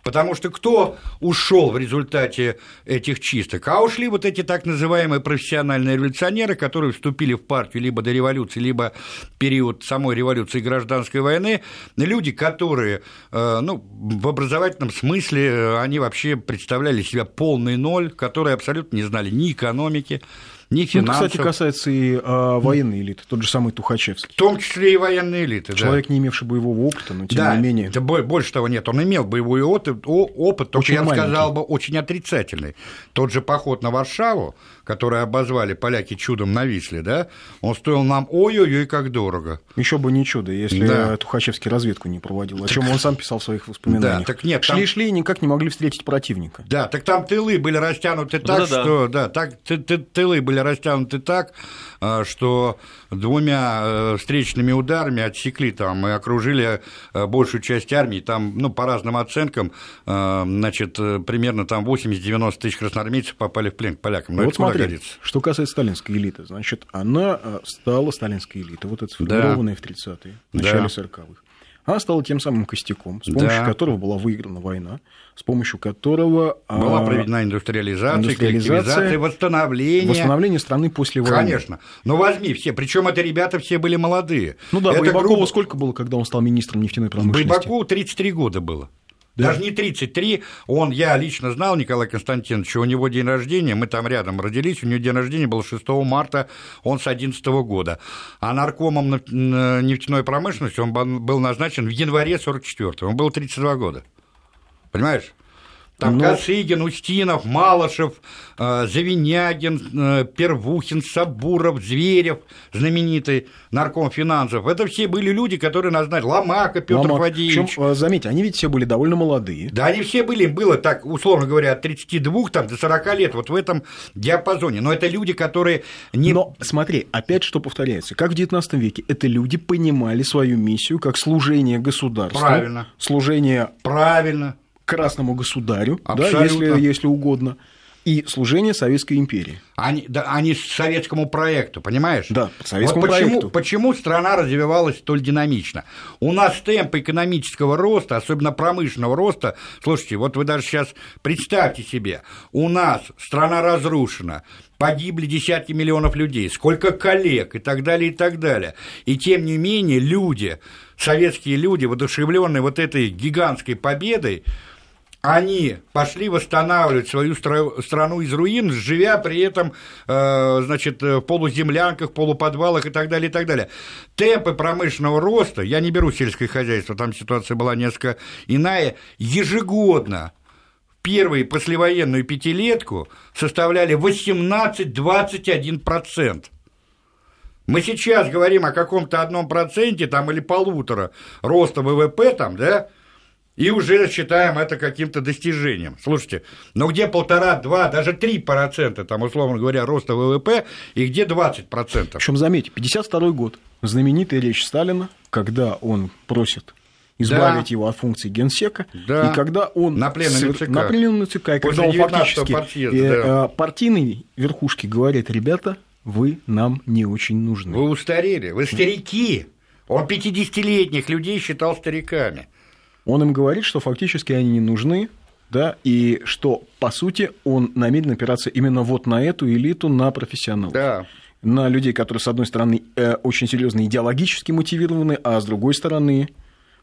Потому что кто ушел в результате этих чисток? А ушли вот эти так называемые профессиональные революционеры, которые вступили в партию либо до революции, либо период самой революции и гражданской войны. Люди, которые, э, ну, в образовательном смысле, э, они вообще представляли себя полный ноль, которые абсолютно не знали ни экономики, ни финансов. Ну, кстати, касается и а, военной элиты, тот же самый Тухачевский. В том числе и военной элиты, Человек, да. не имевший боевого опыта, но тем да, не менее... Да, больше того нет, он имел боевой опыт, опыт только, очень я бы сказал бы, очень отрицательный. Тот же поход на Варшаву, который обозвали поляки чудом на Висле, да, он стоил нам ой-ой-ой, как дорого. Еще бы не чудо, если да. Тухачевский разведку не проводил, о чем он сам писал в своих воспоминаниях. Да, так нет, Шли-шли и никак не могли встретить противника. Да, так там тылы были растянуты так, да, что... Да, так, тылы были растянуты так, так, а, что двумя э, встречными ударами отсекли там и окружили э, большую часть армии. Там, ну, по разным оценкам, э, значит, примерно там 80-90 тысяч красноармейцев попали в плен к полякам. Но вот смотри, что касается сталинской элиты, значит, она стала сталинской элитой, вот это сформированная да. в 30-е, в начале да. 40-х. Она стала тем самым костяком, с помощью да. которого была выиграна война, с помощью которого... Была а, проведена индустриализация, индустриализация восстановление. Восстановление страны после войны. Конечно. Но возьми все, причем это ребята все были молодые. Ну да, это Байбакову грубо... сколько было, когда он стал министром нефтяной промышленности? Байбакову 33 года было. Да. Даже не 33, он, я лично знал Николая Константиновича, у него день рождения, мы там рядом родились, у него день рождения был 6 марта, он с 11 года. А наркомом нефтяной промышленности он был назначен в январе 44 он был 32 года. Понимаешь? Там Но... Косыгин, Устинов, Малышев, э, Завинягин, э, Первухин, Сабуров, Зверев, знаменитый нарком финансов. Это все были люди, которые назначили. Ломака Петр Ломак. Владимирович. Причем, э, заметьте, они ведь все были довольно молодые. Да, они все были, было так, условно говоря, от 32 там, до 40 лет, вот в этом диапазоне. Но это люди, которые не... Но смотри, опять что повторяется. Как в 19 веке, это люди понимали свою миссию как служение государству. Правильно. Служение... Правильно красному государю, да, если, если угодно, и служение Советской империи. Они, да, они советскому проекту, понимаешь? Да, советскому вот почему, проекту. Почему страна развивалась столь динамично? У нас темп экономического роста, особенно промышленного роста, слушайте, вот вы даже сейчас представьте себе, у нас страна разрушена, погибли десятки миллионов людей, сколько коллег и так далее, и так далее. И тем не менее люди, советские люди, воодушевленные вот этой гигантской победой, они пошли восстанавливать свою страну из руин, живя при этом, э, значит, в полуземлянках, полуподвалах и так далее, и так далее. Темпы промышленного роста, я не беру сельское хозяйство, там ситуация была несколько иная, ежегодно первые послевоенную пятилетку составляли 18-21%. Мы сейчас говорим о каком-то одном проценте там, или полутора роста ВВП, там, да, и уже считаем это каким-то достижением. Слушайте, ну где полтора, два, даже три процента, там, условно говоря, роста ВВП, и где 20 процентов? Причем, заметьте, 52 год, знаменитая речь Сталина, когда он просит избавить да. его от функции генсека, да. и когда он на пленуме ЦК, на пленуме ЦК и когда он фактически партиезда, э, да. Э, партийной верхушке говорит, ребята, вы нам не очень нужны. Вы устарели, вы старики. Он 50-летних людей считал стариками. Он им говорит, что фактически они не нужны, да, и что, по сути, он намерен опираться именно вот на эту элиту, на профессионалов. Да. на людей, которые, с одной стороны, э, очень серьезно идеологически мотивированы, а с другой стороны,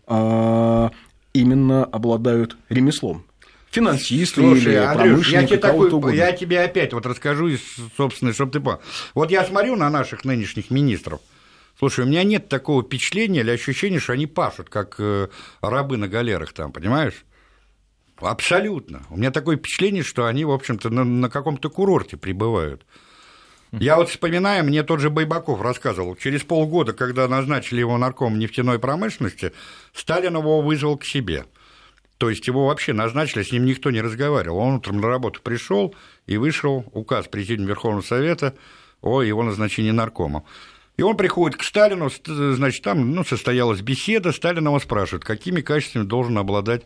а, именно обладают ремеслом. Финансисты Слушай, или Андрюш, я тебе, такой, я тебе опять вот расскажу, из собственной, чтобы ты понял. Вот я смотрю на наших нынешних министров, Слушай, у меня нет такого впечатления или ощущения, что они пашут, как э, рабы на галерах там, понимаешь? Абсолютно. У меня такое впечатление, что они, в общем-то, на, на каком-то курорте прибывают. Я вот вспоминаю, мне тот же Байбаков рассказывал, через полгода, когда назначили его нарком нефтяной промышленности, Сталин его вызвал к себе. То есть его вообще назначили, с ним никто не разговаривал. Он утром на работу пришел и вышел указ Президиума Верховного Совета о его назначении наркома. И он приходит к Сталину, значит, там ну, состоялась беседа, Сталин его спрашивает, какими качествами должен обладать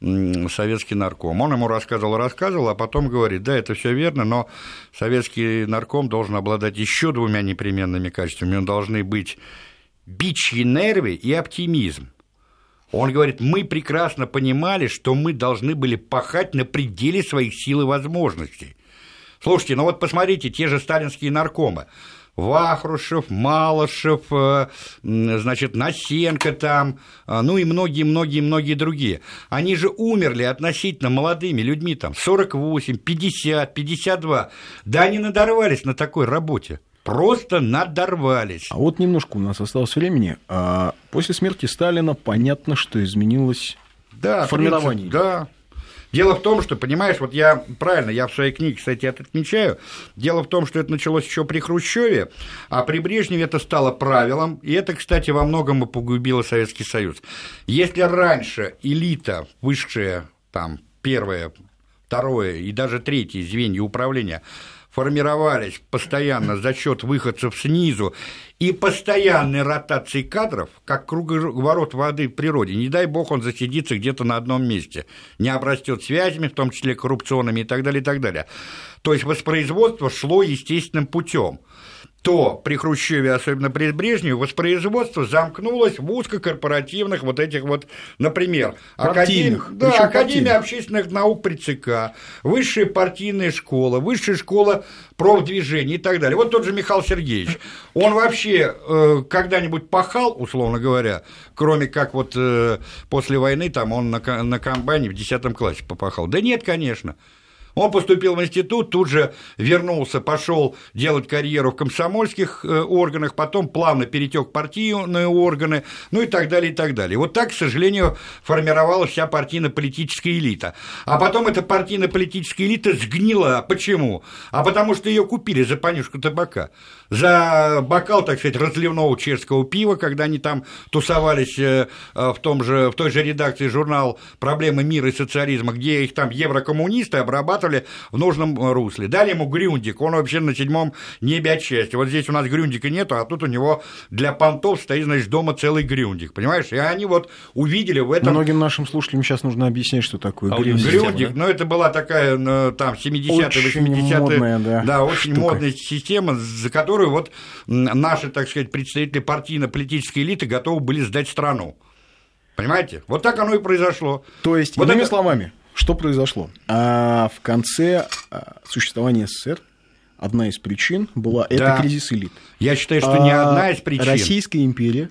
советский нарком. Он ему рассказывал, рассказывал, а потом говорит, да, это все верно, но советский нарком должен обладать еще двумя непременными качествами. Он должны быть бичьи нервы и оптимизм. Он говорит, мы прекрасно понимали, что мы должны были пахать на пределе своих сил и возможностей. Слушайте, ну вот посмотрите, те же сталинские наркомы. Вахрушев, Малышев, э, значит, Насенко там, э, ну и многие-многие-многие другие. Они же умерли относительно молодыми людьми, там, 48, 50, 52. Да они надорвались на такой работе. Просто надорвались. А вот немножко у нас осталось времени. А после смерти Сталина понятно, что изменилось да, формирование. Да, Дело в том, что, понимаешь, вот я, правильно, я в своей книге, кстати, это отмечаю, дело в том, что это началось еще при Хрущеве, а при Брежневе это стало правилом, и это, кстати, во многом и погубило Советский Союз. Если раньше элита, высшая, там, первое, второе и даже третье звенья управления формировались постоянно за счет выходцев снизу и постоянной ротации кадров, как круговорот воды в природе. Не дай бог он засидится где-то на одном месте, не обрастет связями, в том числе коррупционными и так далее, и так далее. То есть воспроизводство шло естественным путем то при Хрущеве, особенно при Брежневе, воспроизводство замкнулось в узкокорпоративных вот этих вот, например, Академ... да, Академия общественных наук при ЦК, высшая партийная школа, высшая школа профдвижения и так далее. Вот тот же Михаил Сергеевич, он вообще э, когда-нибудь пахал, условно говоря, кроме как вот э, после войны там он на, на комбайне в 10 классе попахал? Да нет, конечно. Он поступил в институт, тут же вернулся, пошел делать карьеру в комсомольских э, органах, потом плавно перетек в партийные органы, ну и так далее, и так далее. Вот так, к сожалению, формировалась вся партийно-политическая элита. А потом эта партийно-политическая элита сгнила. Почему? А потому что ее купили за понюшку табака за бокал, так сказать, разливного чешского пива, когда они там тусовались э, в, том же, в той же редакции журнал «Проблемы мира и социализма», где их там еврокоммунисты обрабатывали в нужном русле. Дали ему Грюндик, он вообще на седьмом небе от счастья. Вот здесь у нас Грюндика нету, а тут у него для понтов стоит, значит, дома целый Грюндик, понимаешь? И они вот увидели в этом... Многим нашим слушателям сейчас нужно объяснять, что такое а Грюндик. Грюндик, да? ну, это была такая, ну, там, 70-е, 80-е... Да, да, очень штука. модная система, за которую которую вот наши, так сказать, представители партийно-политической элиты готовы были сдать страну. Понимаете? Вот так оно и произошло. То есть, вот иными это... словами, что произошло? А в конце а, существования СССР одна из причин была да. это кризис элит. Я считаю, что а не одна из причин. Российская империя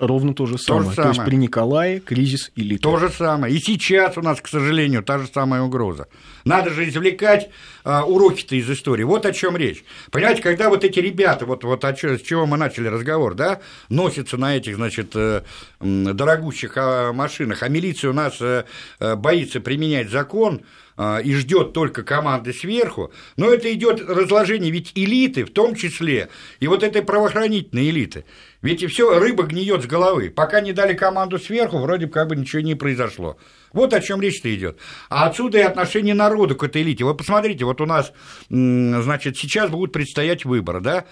Ровно то же самое. То, же самое. то есть при Николае кризис элиты. То же самое. И сейчас у нас, к сожалению, та же самая угроза. Надо же извлекать а, уроки-то из истории. Вот о чем речь. Понимаете, когда вот эти ребята, вот, вот о чё, с чего мы начали разговор, да, носятся на этих, значит, э, дорогущих а, машинах, а милиция у нас э, э, боится применять закон, и ждет только команды сверху, но это идет разложение ведь элиты, в том числе и вот этой правоохранительной элиты. Ведь и все рыба гниет с головы. Пока не дали команду сверху, вроде как бы ничего не произошло. Вот о чем речь-то идет. А отсюда и отношение народа к этой элите. Вы посмотрите, вот у нас, значит, сейчас будут предстоять выборы, да?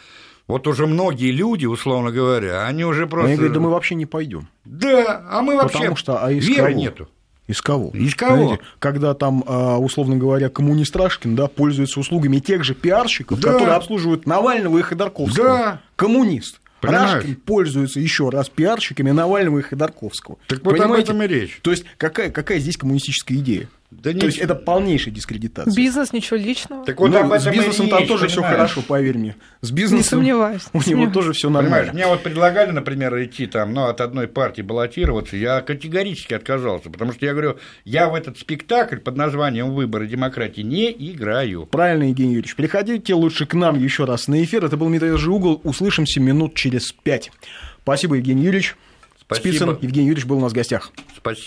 Вот уже многие люди, условно говоря, они уже просто. Они говорят, да мы вообще не пойдем. Да, а мы вообще Потому что, а из веры кого? нету. Из кого? Из кого? Знаете, когда там, а, условно говоря, коммунист Рашкин да, пользуется услугами тех же пиарщиков, да. которые обслуживают Навального и Ходорковского. Да. Коммунист. Понимаешь? Рашкин пользуется еще раз пиарщиками Навального и Ходорковского. Так вот об этом и речь. То есть какая, какая здесь коммунистическая идея? Да То есть это полнейшая дискредитация. Бизнес, ничего личного. Так вот Ну, об с этом бизнесом там тоже все понимаешь? хорошо, поверь мне. С Не бизнесом сомневаюсь. у не него сомневаюсь. тоже все Понимаешь, нормально. мне вот предлагали, например, идти там, ну, от одной партии баллотироваться, я категорически отказался, потому что я говорю, я в этот спектакль под названием «Выборы демократии» не играю. Правильно, Евгений Юрьевич. Переходите лучше к нам еще раз на эфир. Это был «Медвежий угол». Услышимся минут через пять. Спасибо, Евгений Юрьевич. Спасибо. Спицын Евгений Юрьевич был у нас в гостях. Спасибо.